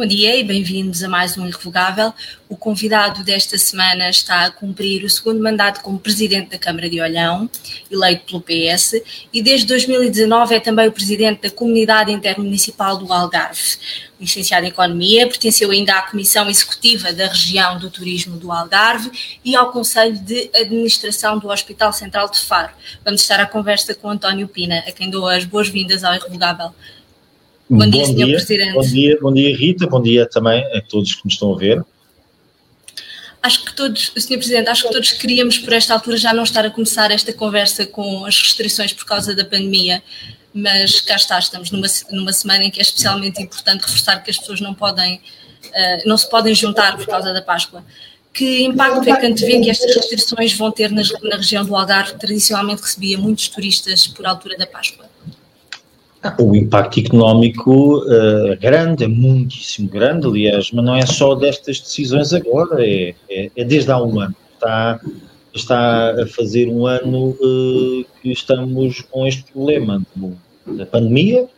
Bom dia e bem-vindos a mais um Irrevogável. O convidado desta semana está a cumprir o segundo mandato como presidente da Câmara de Olhão, eleito pelo PS, e desde 2019 é também o presidente da Comunidade Intermunicipal do Algarve. Licenciado em Economia, pertenceu ainda à Comissão Executiva da Região do Turismo do Algarve e ao Conselho de Administração do Hospital Central de Faro. Vamos estar à conversa com António Pina, a quem dou as boas-vindas ao Irrevogável. Bom dia, bom Sr. Presidente. Bom dia, bom dia, Rita. Bom dia também a todos que nos estão a ver. Acho que todos, Sr. Presidente, acho que todos queríamos por esta altura já não estar a começar esta conversa com as restrições por causa da pandemia, mas cá está, estamos numa, numa semana em que é especialmente importante reforçar que as pessoas não podem, uh, não se podem juntar por causa da Páscoa. Que impacto é que antevê que estas restrições vão ter na, na região do Algarve, que tradicionalmente recebia muitos turistas por altura da Páscoa? O impacto económico uh, grande, é muitíssimo grande, aliás, mas não é só destas decisões agora, é, é, é desde há um ano. Está, está a fazer um ano uh, que estamos com este problema da pandemia,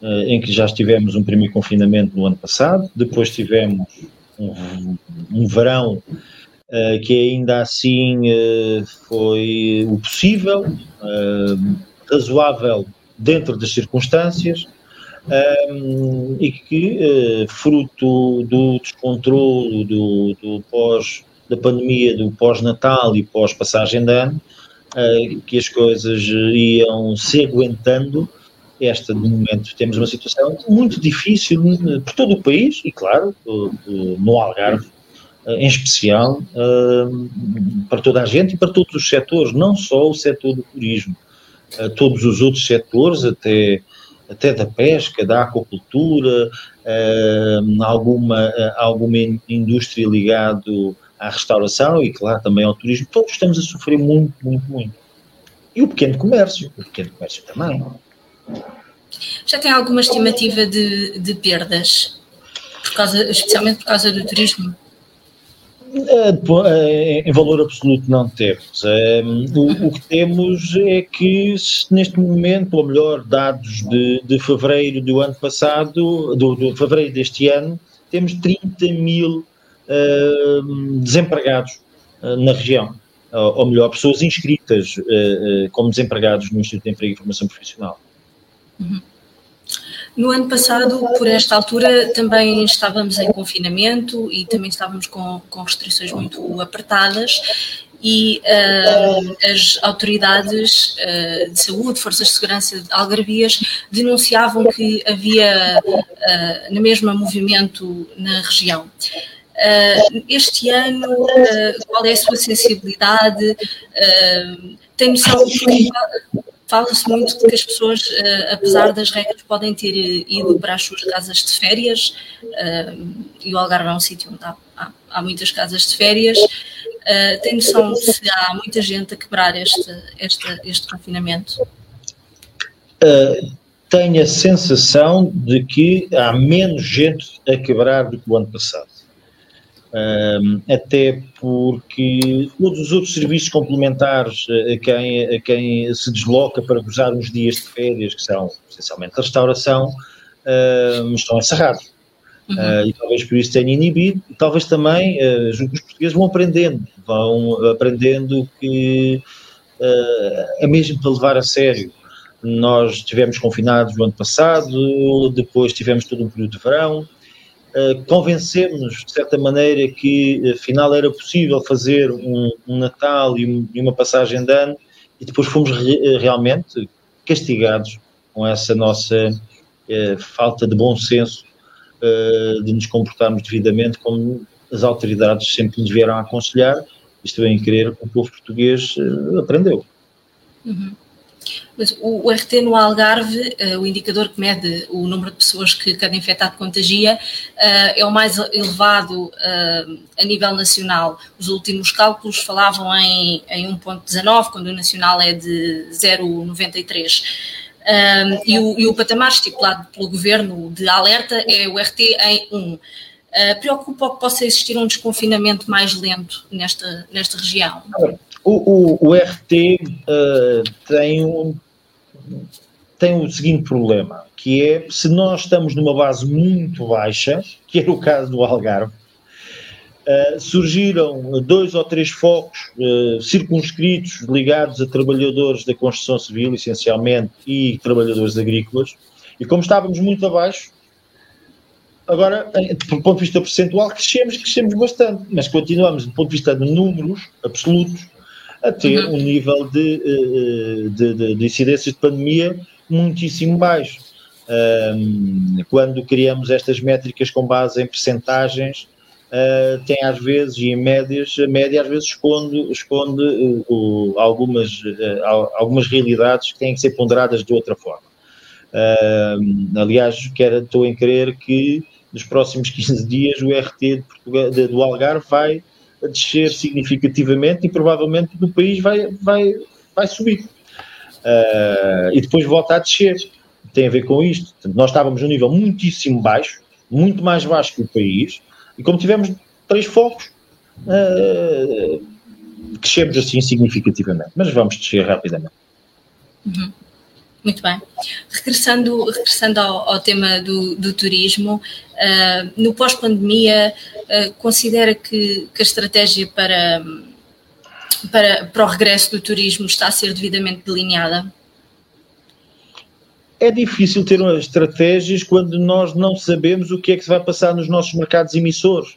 uh, em que já estivemos um primeiro confinamento no ano passado, depois tivemos um, um verão que ainda assim foi o possível, razoável dentro das circunstâncias um, e que, uh, fruto do descontrole do, do pós, da pandemia, do pós-natal e pós-passagem de ano, uh, que as coisas iam se aguentando. Esta, de momento, temos uma situação muito difícil por todo o país e, claro, no Algarve, em especial, para toda a gente e para todos os setores, não só o setor do turismo a todos os outros setores, até, até da pesca, da aquacultura, uh, alguma, uh, alguma indústria ligada à restauração e, claro, também ao turismo. Todos estamos a sofrer muito, muito, muito. E o pequeno comércio, o pequeno comércio também. Já tem alguma estimativa de, de perdas, por causa, especialmente por causa do turismo? É, é, em valor absoluto não temos. É, o, que temos é que neste momento, ou melhor, dados de, de fevereiro do ano passado, do, de fevereiro deste ano, temos 30 mil uh, desempregados uh, na região. Ou, ou, melhor, pessoas inscritas uh, como desempregados no Instituto de Emprego e Formação Profissional. Uhum. No ano passado, por esta altura, também estávamos em confinamento e também estávamos com, com restrições muito apertadas e uh, as autoridades uh, de saúde, forças de segurança algarvias, denunciavam que havia uh, na mesma movimento na região. este ano, qual é a sua sensibilidade? tem noção de Fala-se muito de que as pessoas, uh, apesar das regras, podem ter ido para as suas casas de férias, uh, e o Algarve é um sítio onde há, há, há, muitas casas de férias. Uh, tem noção se há muita gente a quebrar este, este, este confinamento? tenho a sensação de que há menos gente a quebrar do que o ano passado. Um, até porque todos os outros serviços complementares a quem, a quem se desloca para gozar uns dias de férias, que são essencialmente a restauração, um, estão encerrados. Uhum. Uh, e talvez por isso tenha inibido, e talvez também uh, os portugueses vão aprendendo, vão aprendendo que uh, é mesmo para levar a sério. Nós estivemos confinados no ano passado, depois tivemos todo um período de verão, uh, convencemos de certa maneira que afinal era possível fazer um, um Natal e, um, e, uma passagem de ano e depois fomos re, eh, realmente castigados com essa nossa falta de bom senso de nos comportarmos devidamente como as autoridades sempre nos vieram aconselhar, isto bem querer, o povo português aprendeu. Uhum. Mas o, RT no Algarve, uh, o indicador que mede o número de pessoas que cada infectado contagia, uh, é o mais elevado uh, a nível nacional. Os últimos cálculos falavam em, em 1,19, quando o nacional é de 0,93. Um, e, o, e o patamar estipulado pelo governo de alerta é o RT em 1. Uh, preocupa que possa existir um desconfinamento mais lento nesta, nesta região? O, o, o RT uh, tem um, tem o seguinte problema, que é se nós estamos numa base muito baixa, que era o caso do Algarve, uh, surgiram dois ou três focos uh, circunscritos ligados a trabalhadores da construção civil, essencialmente, e trabalhadores agrícolas, e como estávamos muito abaixo, agora, do ponto de vista percentual, crescemos, crescemos bastante, mas continuamos, do ponto de vista de números absolutos, a ter uhum. um nível de, eh, de, de, de incidências de pandemia muitíssimo baixo. Um, quando criamos estas métricas com base em percentagens, uh, tem às vezes, e em médias, a média às vezes esconde, esconde uh, uh, algumas, algumas realidades que têm que ser ponderadas de outra forma. aliás, quero, estou em crer que nos próximos 15 dias o RT Portugal, do Algarve vai descer significativamente e provavelmente do país vai, vai, vai subir. Uh, e depois volta a descer. Tem a ver com isto. Nós estávamos num nível muitíssimo baixo, muito mais baixo que o país, e como tivemos três focos, uh, crescemos assim significativamente. Mas vamos descer rapidamente. Uhum. Muito bem. Regressando, regressando ao, ao tema do, do turismo, uh, no pós-pandemia, uh, considera que, que, a estratégia para, para, para o regresso do turismo está a ser devidamente delineada? É difícil ter estratégias quando nós não sabemos o que é que se vai passar nos nossos mercados emissores.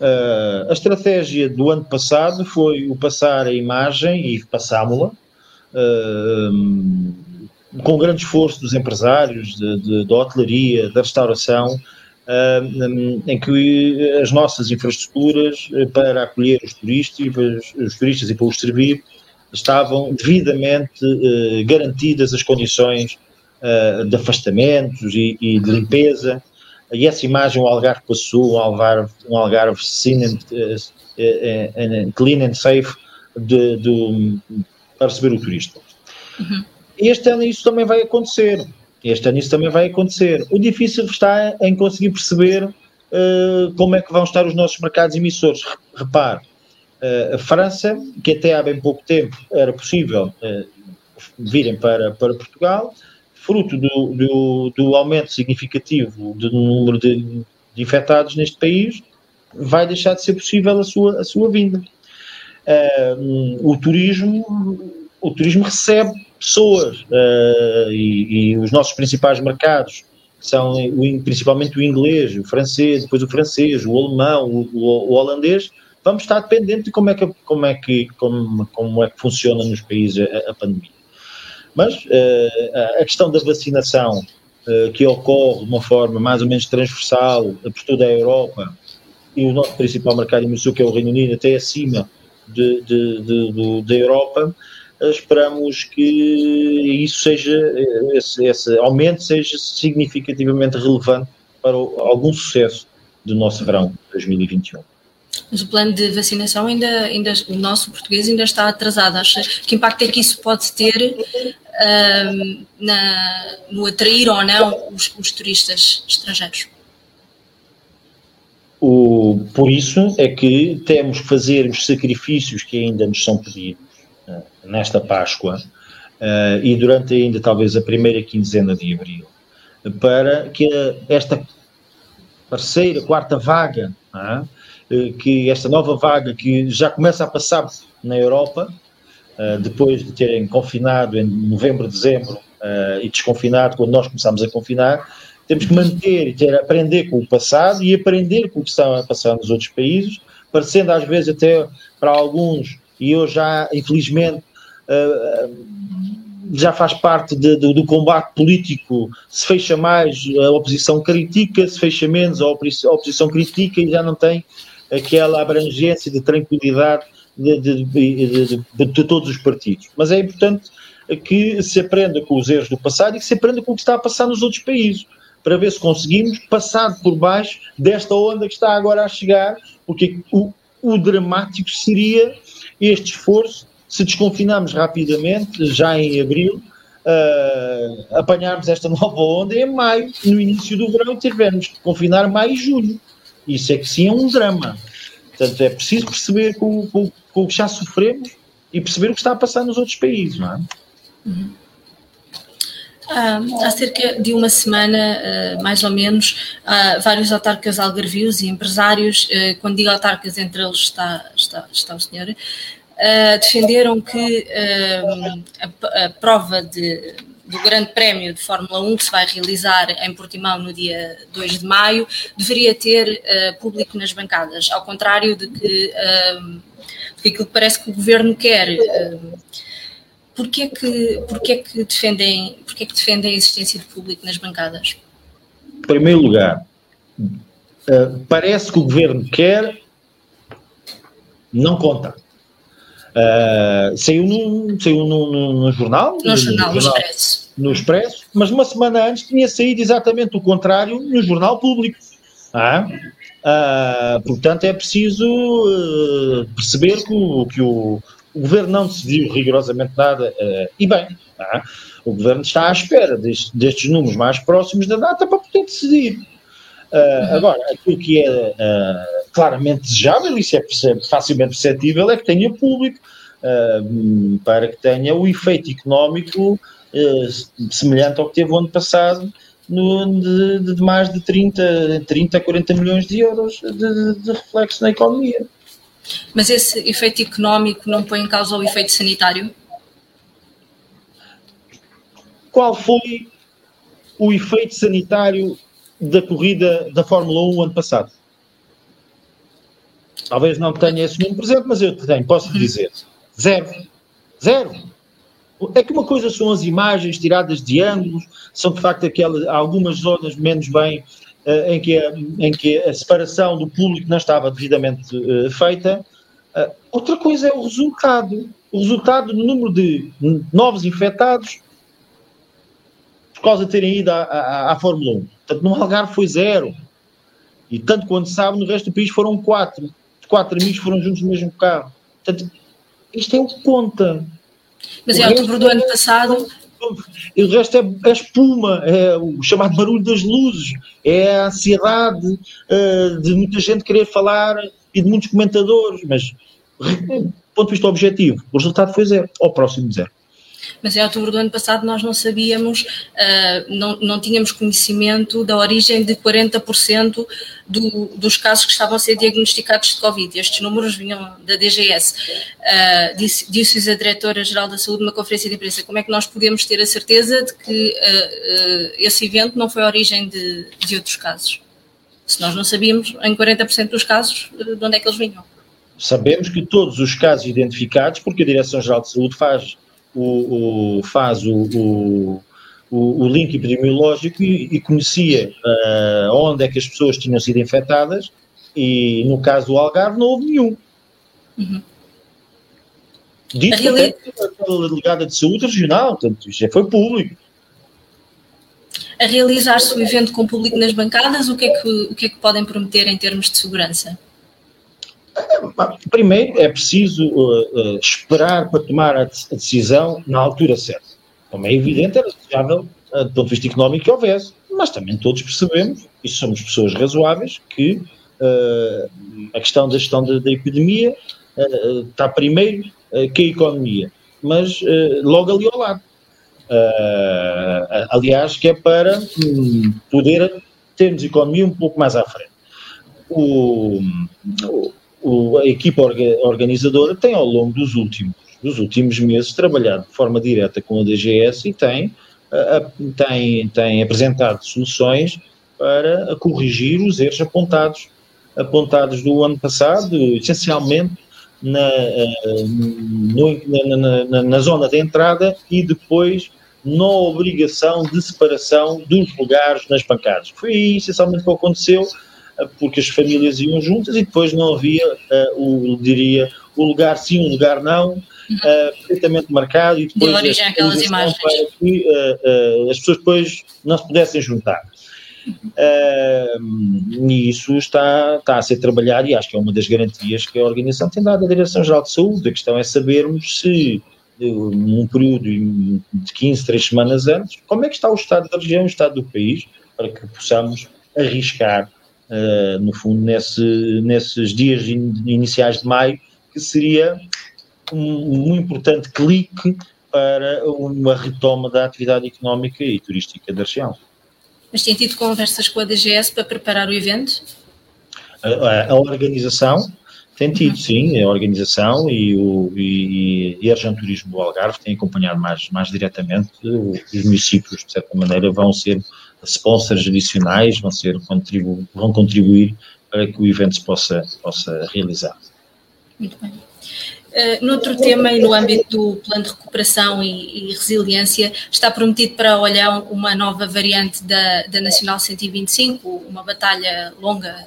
Uh, a estratégia do ano passado foi o passar a imagem e com grande esforço dos empresários, de, de, da hotelaria, da restauração, em que as nossas infraestruturas eh, para acolher os turistas, os turistas e para os servir estavam devidamente eh, garantidas as condições eh, de afastamentos e, e, de limpeza. E essa imagem o Algarve passou, um Algarve, um Algarve clean and safe de, de, para receber o turista. Uhum. Este ano isso também vai acontecer. Este ano isso também vai acontecer. O difícil está em conseguir perceber uh, como é que vão estar os nossos mercados emissores. Repare, uh, a França, que até há bem pouco tempo era possível uh, virem para, para Portugal, fruto do, do, do aumento significativo do número de, de, infectados neste país, vai deixar de ser possível a sua, a sua vinda. Uh, o turismo o turismo recebe pessoas uh, e, e, os nossos principais mercados são o, principalmente o inglês, o francês, depois o francês, o alemão, o, o, o holandês, vamos estar dependentes de como é que, como é que, como, como é que funciona nos países a, a pandemia. Mas uh, a questão da vacinação, uh, que ocorre de uma forma mais ou menos transversal por toda a Europa, e o nosso principal mercado emissor, que é o Reino Unido, até acima de, de, de, da Europa, esperamos que isso seja, esse, esse aumento seja significativamente relevante para o, algum sucesso do nosso verão 2021. Mas o plano de vacinação ainda, ainda o nosso português ainda está atrasado. Acha que impacto é que isso pode ter uh, na, no atrair ou não os, os turistas estrangeiros? O, por isso é que temos que fazer os sacrifícios que ainda nos são pedidos uh, nesta Páscoa uh, e durante ainda talvez a primeira quinzena de abril, para que esta terceira, quarta vaga, uh, que esta nova vaga que já começa a passar na Europa, depois de terem confinado em novembro, dezembro e desconfinado quando nós começamos a confinar, temos que manter e aprender com o passado e aprender com o que está a passar nos outros países, parecendo às vezes até para alguns, e eu já, infelizmente, uh, já faz parte de, de, do combate político, se fecha mais, a oposição critica, se fecha menos, a oposição critica e já não tem aquela abrangência de tranquilidade de, de, de, todos os partidos. Mas é importante que se aprenda com os erros do passado e que se aprenda com o que está a passar nos outros países para ver se conseguimos passar por baixo desta onda que está agora a chegar, porque o, o dramático seria este esforço, se desconfinarmos rapidamente, já em abril, uh, apanharmos esta nova onda em maio, no início do verão, tivermos que confinar maio e julho. Isso é que sim é um drama. Portanto, é preciso perceber com, com, com o que já sofremos e perceber o que está a passar nos outros países, não é? Uhum. Há cerca de uma semana, ah, mais ou menos, vários autarcas algarvios e empresários, ah, quando digo autarcas, entre eles está, está, está o senhor, ah, defenderam que a, a prova de, do Grande Prémio de Fórmula 1 que se vai realizar em Portimão no dia 2 de maio deveria ter público nas bancadas, ao contrário de que, de aquilo que parece que o governo quer Porquê é que, porquê é que, defendem, porquê é que defendem a existência de público nas bancadas? Em primeiro lugar, uh, parece que o governo quer, não conta. Uh, saiu no, saiu no, no, no jornal, no, no jornal, no Expresso. No Expresso, mas uma semana antes tinha saído exatamente o contrário no jornal público. Ah, uh, portanto, é preciso uh, perceber que o, que o, o governo não decidiu rigorosamente nada, uh, e bem, é? o governo está à espera deste, destes números mais próximos da data para poder decidir. Uh. Agora, aquilo que é uh, claramente desejável, isso é facilmente perceptível, é que tenha público, para que tenha o efeito económico semelhante ao que teve o ano passado, no, de, de, mais de 30, 30 a 40 milhões de euros de, de reflexo na economia. Mas esse efeito económico não põe em causa o efeito sanitário? Qual foi o efeito sanitário da corrida da Fórmula 1 ano passado? Talvez não tenha esse número presente, mas eu tenho, posso dizer. Zero. Zero. É que uma coisa são as imagens tiradas de ângulos, são de facto aquelas, algumas zonas menos bem em, que a, em que a separação do público não estava devidamente uh, feita. Uh, outra coisa é o resultado. O resultado do número de novos infectados por causa de terem ido à, à, à Fórmula 1. Portanto, no Algarve foi zero. E tanto quanto sabe, no resto do país foram quatro. Quatro amigos foram juntos no mesmo carro. Portanto, isto é o que conta. Mas em outubro do ano passado e o resto é, é espuma, é o chamado barulho das luzes, é a ansiedade uh, de muita gente querer falar e de muitos comentadores, mas do ponto de vista objetivo, o resultado foi zero, ou próximo de zero mas em outubro do ano passado nós não sabíamos, uh, não, não tínhamos conhecimento da origem de 40% do, dos casos que estavam a ser diagnosticados de Covid. Estes números vinham da DGS. Uh, disse, disse a Diretora-Geral da Saúde numa conferência de imprensa como é que nós podemos ter a certeza de que uh, esse evento não foi a origem de, de outros casos. Se nós não sabíamos, em 40% dos casos, de onde é que eles vinham. Sabemos que todos os casos identificados, porque a Direção-Geral de Saúde faz o, o faz o, o, o, link epidemiológico e, e conhecia uh, onde é que as pessoas tinham sido infectadas e no caso do Algarve não houve nenhum. Uhum. Dito pela delegada de saúde regional, portanto, já foi público. A realizar-se o evento com público nas bancadas, o que, é que, o que é que podem prometer em termos de segurança? Primeiro, é preciso uh, uh, esperar para tomar a, decisão na altura certa. Como é evidente, era desejável, uh, do ponto de vista económico, que houvesse, mas também todos percebemos, e somos pessoas razoáveis, que a questão da gestão da, da epidemia está primeiro que a economia, mas logo ali ao lado. aliás, que é para um, poder termos economia um pouco mais à frente. O, o o, a equipa organizadora tem ao longo dos últimos, dos últimos meses trabalhado de forma direta com a DGS e tem, tem, tem apresentado soluções para corrigir os erros apontados, apontados do ano passado, essencialmente na, no, na, na, na zona de entrada e depois na obrigação de separação dos lugares nas pancadas. Foi essencialmente o que aconteceu porque as famílias iam juntas e depois não havia, uh, o, diria, o lugar sim, o lugar não, uh, perfeitamente marcado e depois àquelas imagens. para que uh, as pessoas depois não se pudessem juntar. Uh, e isso está, está a ser trabalhado e acho que é uma das garantias que a organização tem dado à Direção-Geral de Saúde. A questão é sabermos se, num período de 15, 3 semanas antes, como é que está o estado da região, o estado do país, para que possamos arriscar uh, no fundo, nesse, nesses dias in, iniciais de maio, que seria um, um importante clique para uma retoma da atividade económica e turística da região. Mas tem tido conversas com a DGS para preparar o evento? A, a organização tem tido, sim, a organização e, o, e, e a região turismo do Algarve tem acompanhado mais, mais diretamente. Os municípios, de certa maneira, vão ser sponsors adicionais, vão, ser, contribu vão contribuir para que o evento se possa, possa realizar. Muito bem. Uh, noutro tema e no âmbito do plano de recuperação e, e, resiliência, está prometido para Olhão uma nova variante da, da Nacional 125, uma batalha longa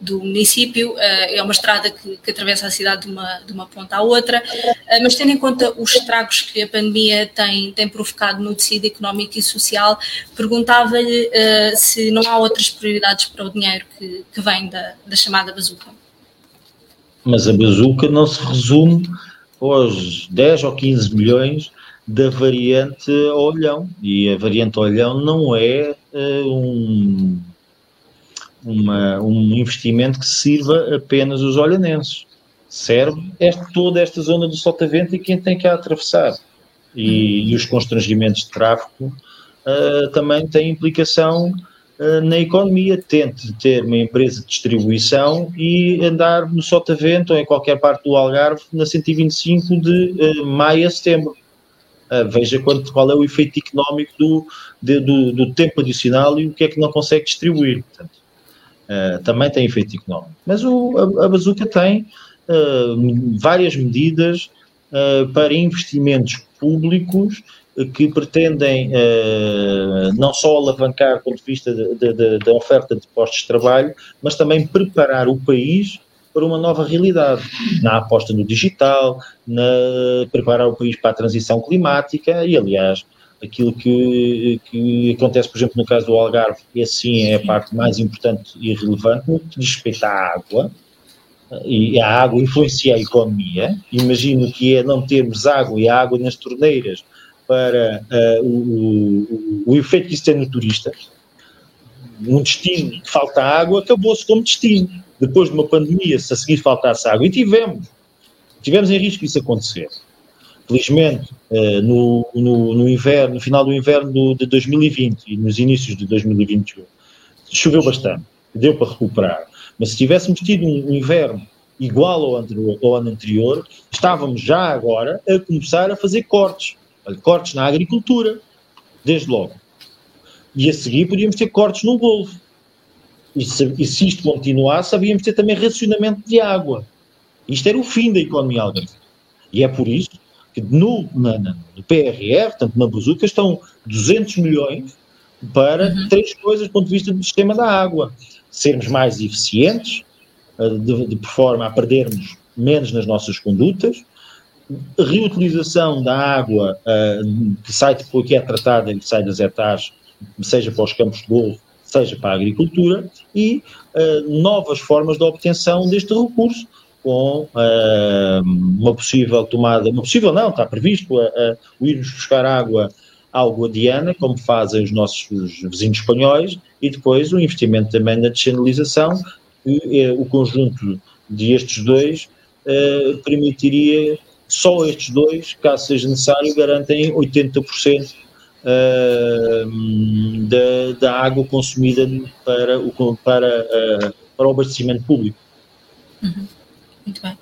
do município, eh, é uma estrada que, que, atravessa a cidade de uma, de uma ponta à outra, eh, mas tendo em conta os estragos que a pandemia tem, tem provocado no tecido económico e social, perguntava-lhe uh, se não há outras prioridades para o dinheiro que, que vem da, da chamada bazuca. Mas a bazuca não se resume aos 10 ou 15 milhões da variante Olhão, e a variante Olhão não é uh, um uma, um investimento que sirva apenas os olhanenses. Serve esta, toda esta zona do Sotavento e quem tem que a atravessar. E, e os constrangimentos de tráfego uh, também têm implicação uh, na economia. Tente ter uma empresa de distribuição e andar no Sotavento ou em qualquer parte do Algarve na 125 de uh, maio a setembro. veja quanto, qual é o efeito económico do, de, do, do tempo adicional e o que é que não consegue distribuir. Portanto, Uh, também tem efeito económico. Mas o, a, a Bazuca tem uh, várias medidas uh, para investimentos públicos que pretendem não só alavancar do ponto de vista da oferta de postos de trabalho, mas também preparar o país para uma nova realidade, na aposta no digital, na preparar o país para a transição climática e, aliás, aquilo que, que acontece, por exemplo, no caso do Algarve, e assim é a parte mais importante e relevante, no que diz respeito à água, e a água influencia a economia. Imagino que é não termos água e água nas torneiras para uh, o, o, o, efeito que isso tem no turista. Um destino que falta água acabou-se como destino. Depois de uma pandemia, se a seguir faltasse água, e tivemos, tivemos em risco isso acontecer. Felizmente, eh, no, no, no, inverno, no final do inverno de 2020 e nos inícios de 2021, choveu bastante, deu para recuperar. Mas se tivéssemos tido um inverno igual ao, anterior, ao ano anterior, estávamos já agora a começar a fazer cortes. Cortes na agricultura, desde logo. E a seguir podíamos ter cortes no Golfo. E se, e se isto continuasse, havíamos ter também racionamento de água. Isto era o fim da economia algarvia. E é por isso no, na, no PRR, portanto na Buzuca, estão 200 milhões para uhum. três coisas do ponto de vista do sistema da água. Sermos mais eficientes, eh, de, de, forma a perdermos menos nas nossas condutas, reutilização da água uh, que sai depois que é tratada e que sai das etares, seja para os campos de golfe, seja para a agricultura, e uh, novas formas de obtenção deste recurso, com uh, uma possível tomada, uma possível não, está previsto a, a, o irmos buscar água ao Guadiana, como fazem os nossos vizinhos espanhóis, e depois o investimento também na descentralização, eh, o conjunto de estes dois permitiria, só estes dois, caso seja necessário, garantem 80% uh, da, da água consumida para o, para, uh, para o abastecimento público. Uhum. Muito bem.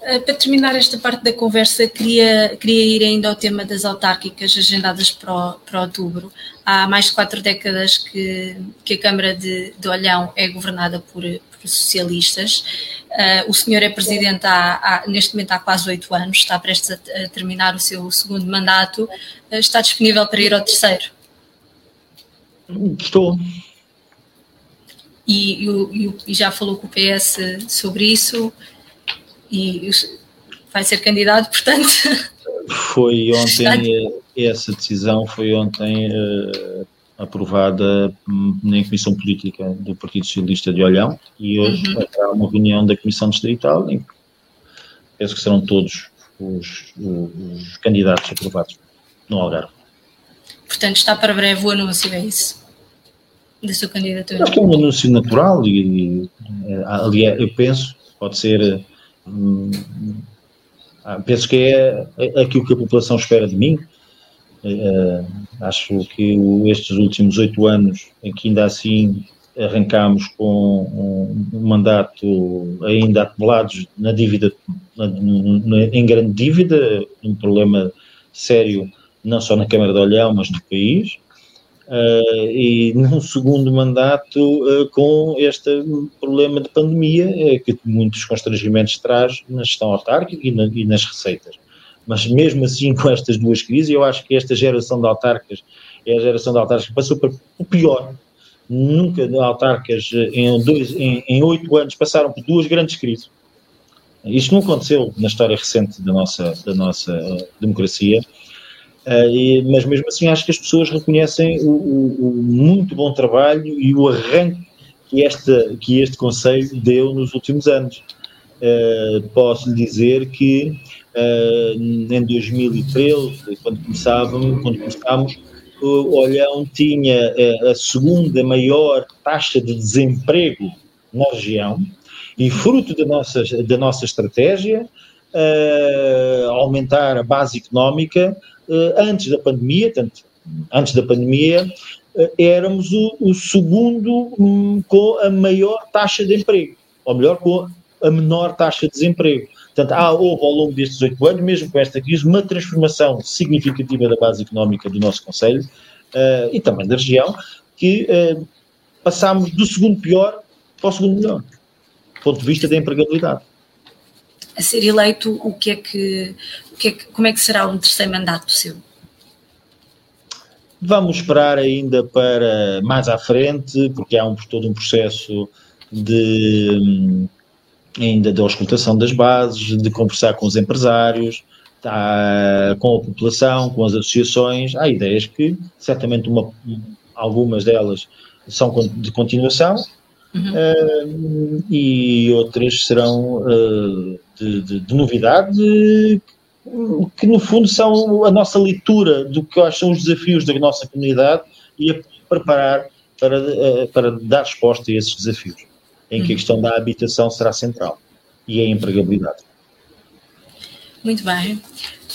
Uh, para terminar esta parte da conversa, queria, queria ir ainda ao tema das autárquicas agendadas para, o, para outubro. Há mais de quatro décadas que, que a Câmara de, de Olhão é governada por, por socialistas. Uh, o senhor é presidente há, há, neste momento há quase oito anos, está prestes a, a, terminar o seu segundo mandato. Uh, está disponível para ir ao terceiro? Estou e, e, e, já falou com o PS sobre isso e vai ser candidato, portanto. Foi ontem, essa decisão foi ontem uh, aprovada na Comissão Política do Partido Socialista de Olhão e hoje uhum. haverá uma reunião da Comissão Distrital em que penso que serão todos os, os, os candidatos aprovados no Algarve. Portanto, está para breve o anúncio, é isso? Da sua candidatura? Acho que é um anúncio natural e, eh, aliás, eu penso, pode ser hum, ah, penso que é, é aquilo que a população espera de mim. Uh, acho que estes últimos oito anos, em que ainda assim arrancámos com um, mandato ainda acumulados na dívida, na, na, em grande dívida, um problema sério, não só na Câmara de Olhão, mas no país. Uh, e num segundo mandato uh, com este problema de pandemia uh, que muitos constrangimentos traz na gestão autárquica e, na, e, nas receitas. Mas mesmo assim, com estas duas crises, eu acho que esta geração de autarcas é a geração de autarcas que passou por o pior. Nunca autarcas em, dois, em, em oito anos passaram por duas grandes crises. Isto não aconteceu na história recente da nossa, da nossa democracia e, mas mesmo assim acho que as pessoas reconhecem o, o, o, muito bom trabalho e o arranque que, esta, que este Conselho deu nos últimos anos. Uh, posso lhe dizer que uh, em 2013, quando começávamos, quando começámos, o Olhão tinha a segunda maior taxa de desemprego na região e fruto da nossa, da nossa estratégia, aumentar a base económica, eh, antes da pandemia, tanto antes da pandemia, eh, éramos o, o segundo um, com a maior taxa de emprego, ou melhor, com a menor taxa de desemprego. Portanto, há, houve ao longo destes oito anos, mesmo com esta crise, uma transformação significativa da base económica do nosso Conselho uh, e também da região, que uh, passámos do segundo pior para o segundo melhor, do ponto de vista da empregabilidade a ser eleito, o que é que, o que, é que como é que será um terceiro mandato seu? Vamos esperar ainda para mais à frente, porque há um, todo um processo de ainda de auscultação das bases, de conversar com os empresários, tá, com a população, com as associações. Há ideias que, certamente, uma, algumas delas são de continuação, Uhum. Uh, e outras serão uh, de, de, de, novidade, que no fundo são a nossa leitura do que são os desafios da nossa comunidade e a preparar para, uh, para dar resposta a esses desafios, em que a uhum. questão da habitação será central e a empregabilidade. Muito bem.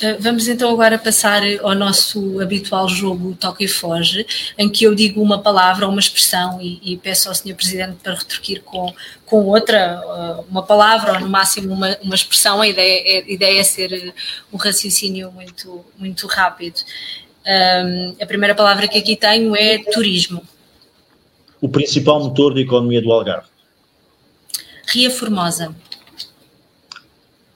Eh, vamos então agora passar ao nosso habitual jogo Toca e Foge, em que eu digo uma palavra, uma expressão e, e peço ao Sr. Presidente para retorquir com, com outra, eh, uma palavra ou no máximo uma, uma expressão. A ideia, a ideia é ser um raciocínio muito, muito rápido. Um, a primeira palavra que aqui tenho é turismo. O principal motor da economia do Algarve. Ria Formosa.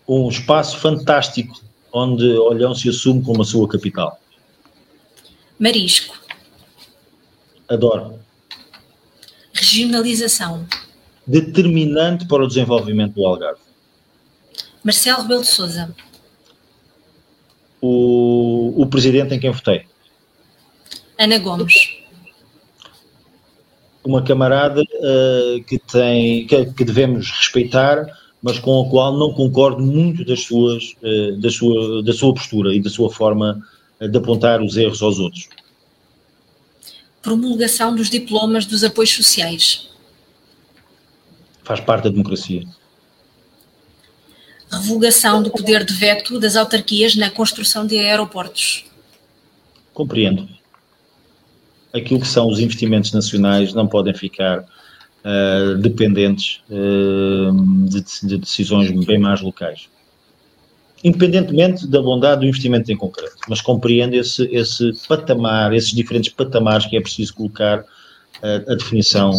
Um espaço fantástico onde Olhão se assume como a sua capital? Marisco. Adoro. Regionalização. Determinante para o desenvolvimento do Algarve. Marcelo Rebelo de Souza. O, o presidente em quem votei. Ana Gomes. Uma camarada uh, que, tem, que, que devemos respeitar mas com a qual não concordo muito das suas, eh, da, sua, da sua postura e da sua forma de apontar os erros aos outros. Promulgação dos diplomas dos apoios sociais. Faz parte da democracia. Revogação do poder de veto das autarquias na construção de aeroportos. Compreendo. Aquilo que são os investimentos nacionais não podem ficar uh, dependentes uh, de, de, decisões bem mais locais. Independentemente da bondade do investimento em concreto, mas compreendo esse, esse patamar, esses diferentes patamares que é preciso colocar uh, a definição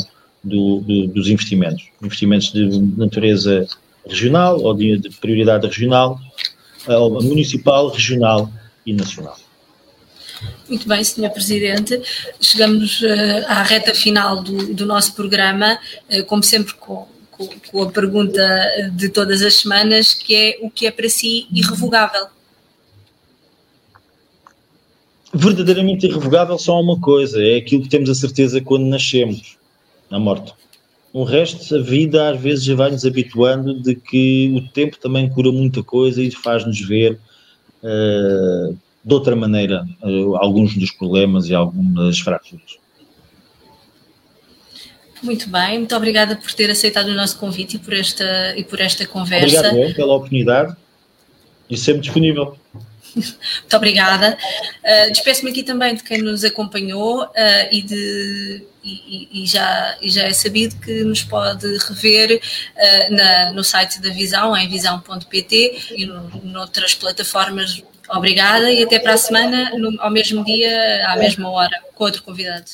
do, do, dos investimentos. Investimentos de natureza regional ou de, de prioridade regional, municipal, regional e nacional. Muito bem, Sr. Presidente. Chegamos uh, à reta final do, do nosso programa, uh, como sempre com, com, com, a pergunta de todas as semanas, que é o que é para si irrevogável? Verdadeiramente irrevogável só há uma coisa, é aquilo que temos a certeza quando nascemos, na morte. O resto, a vida às vezes já vai nos habituando de que o tempo também cura muita coisa e faz-nos ver uh, de outra maneira uh, alguns dos problemas e algumas fraturas. Muito bem, muito obrigada por ter aceitado o nosso convite e por esta, e por esta conversa. Obrigado pela oportunidade e sempre disponível. Muito obrigada. Uh, Despeço-me aqui também de quem nos acompanhou uh, e, de, e, e, já, e já é sabido que nos pode rever uh, na, no site da Visão, em visão.pt e no, noutras plataformas. Obrigada e até para a semana, no, ao mesmo dia, à mesma hora, com outro convidado.